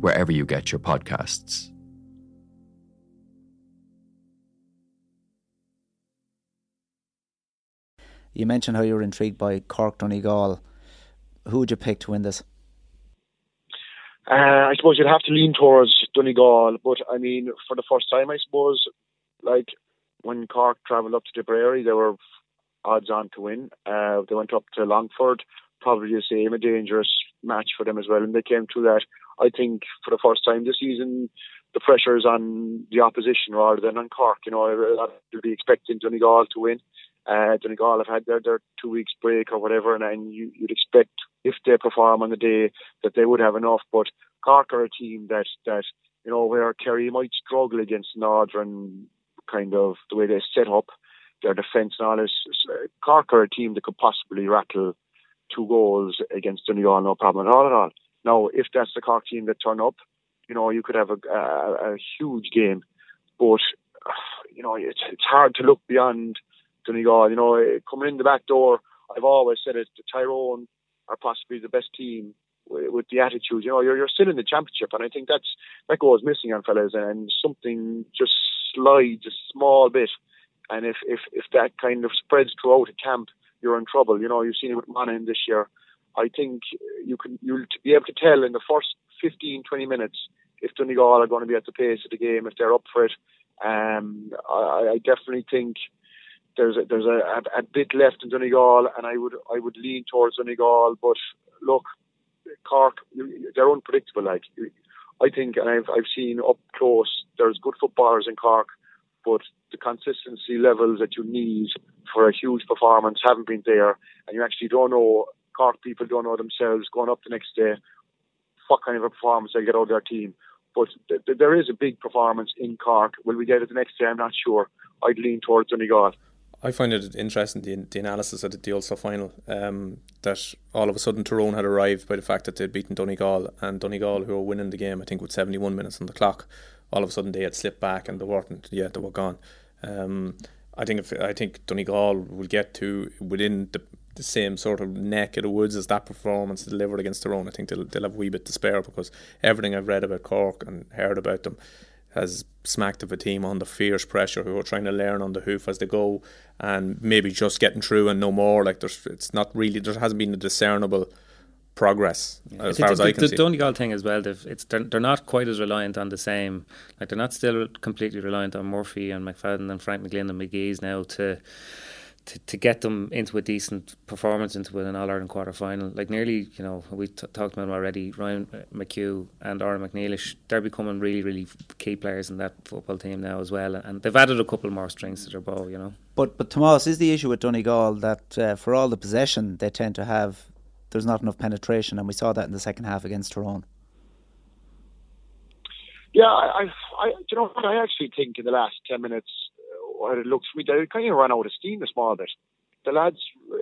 wherever you get your podcasts. You mentioned how you were intrigued by Cork Donegal. Who would you pick to win this? Uh, I suppose you'd have to lean towards Donegal, but I mean, for the first time, I suppose, like when Cork travelled up to Tipperary, they were odds on to win. Uh, they went up to Longford, probably the same, a dangerous match for them as well, and they came through that. I think for the first time this season, the pressure is on the opposition rather than on Cork. You know, you'd be expecting Donegal to win. Uh, Donegal have had their, their two weeks break or whatever, and, and you, you'd expect if they perform on the day that they would have enough. But Cork are a team that that you know where Kerry might struggle against Northern, kind of the way they set up their defence and all this. Cork are a team that could possibly rattle two goals against Donegal, no problem at all at all. Now, if that's the Cork team that turn up, you know you could have a, a, a huge game, but you know it's it's hard to look beyond Donegal. You know, eh, coming in the back door, I've always said it. Tyrone are possibly the best team with, with the attitude. You know, you're you're still in the championship, and I think that's that goes missing on fellas, and something just slides a small bit. And if if if that kind of spreads throughout a camp, you're in trouble. You know, you've seen it with Monaghan this year. I think you can you'll be able to tell in the first 15, 20 minutes if Donegal are going to be at the pace of the game, if they're up for it. Um, I, I definitely think there's a, there's a, a, a bit left in Donegal, and I would I would lean towards Donegal. But look, Cork, they're unpredictable. Like I think, and I've I've seen up close, there's good footballers in Cork, but the consistency levels that you need for a huge performance haven't been there, and you actually don't know. Cork people don't know themselves going up the next day what kind of a performance they get out of their team. But th- th- there is a big performance in Cork. Will we get it the next day? I'm not sure. I'd lean towards Donegal. I find it interesting the, the analysis of the Ulster final um, that all of a sudden Tyrone had arrived by the fact that they'd beaten Donegal and Donegal who were winning the game I think with 71 minutes on the clock all of a sudden they had slipped back and they weren't yeah they were gone um, I think if, I think Donegal will get to within the, the same sort of neck of the woods as that performance delivered against Tyrone I think they'll, they'll have a wee bit to spare because everything I've read about Cork and heard about them has smacked of a team under fierce pressure who are trying to learn on the hoof as they go and maybe just getting through and no more. Like there's, it's not really there hasn't been a discernible progress yeah. as far the, as I can the, see. The Donegal thing as well, it's they're, they're not quite as reliant on the same. Like they're not still completely reliant on Murphy and McFadden and Frank McGlynn and McGee's now to to, to get them into a decent performance into an All Ireland quarter final. Like nearly, you know, we t- talked about them already. Ryan McHugh and Odhrán MacNiallais, they're becoming really, really key players in that football team now as well. And they've added a couple more strings to their bow, you know. But but Tomas is the issue with Donegal that uh, for all the possession they tend to have, there's not enough penetration, and we saw that in the second half against Tyrone. Yeah, I, I, you know what? I actually think in the last ten minutes what it looks me, they kind of ran out of steam small bit. The lads,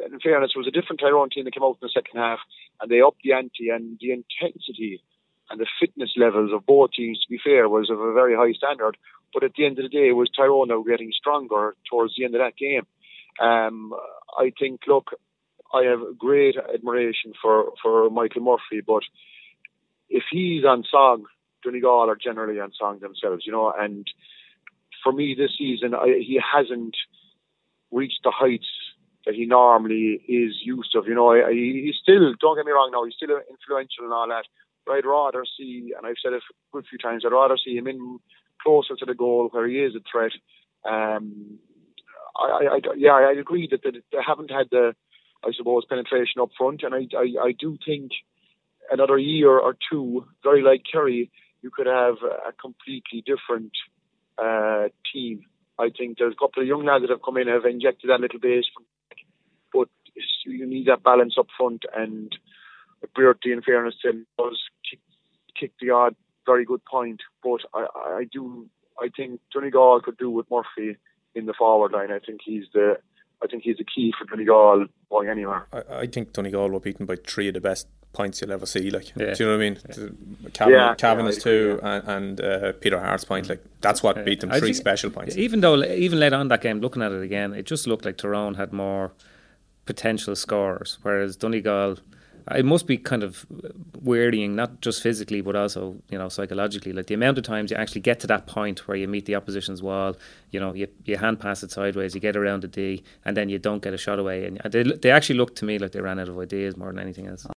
in fairness, was a different Tyrone team that came out in the second half, and they upped the ante and the intensity and the fitness levels of both teams. To be fair, was of a very high standard. But at the end of the day, it was Tyrone were getting stronger towards the end of that game. Um, I think, look, I have great admiration for for Michael Murphy, but if he's on song, Donegal are generally on song themselves, you know, and for me this season, I, he hasn't reached the heights that he normally is used of. You know, he's still don't get me wrong now, he's still influential and all that. But I'd rather see, and I've said it a good few times, I'd rather see him in closer to the goal where he is a threat. Um, I, I, yeah, I agree that, that they haven't had the, I suppose, penetration up front, and I, I, I do think another year or two, very like Kerry, you could have a completely different uh, team. I think there's a couple of young lads that have come in have injected that little bit, but you need that balance up front. And Beardy, in fairness to him, does kick, kick the odd very good point. But I, I do, I think Donegal could do with Murphy in the forward line. I think he's the I think he's the key for Donegal going anywhere. I, I think Donegal were beaten by three of the best points you'll ever see. Like, yeah. do you know what I mean? Yeah. Cavan, Yeah, Cavan yeah, is I two, and, and uh, Peter Harte's point. Like, that's what beat them. Three think- special points. Even though, even later on that game, looking at it again, it just looked like Tyrone had more potential scorers, whereas Donegal. It must be kind of wearying, not just physically, but also you know psychologically. Like the amount of times you actually get to that point where you meet the opposition's wall, you know, you, you hand pass it sideways, you get around the D, and then you don't get a shot away. And they they actually looked to me like they ran out of ideas more than anything else.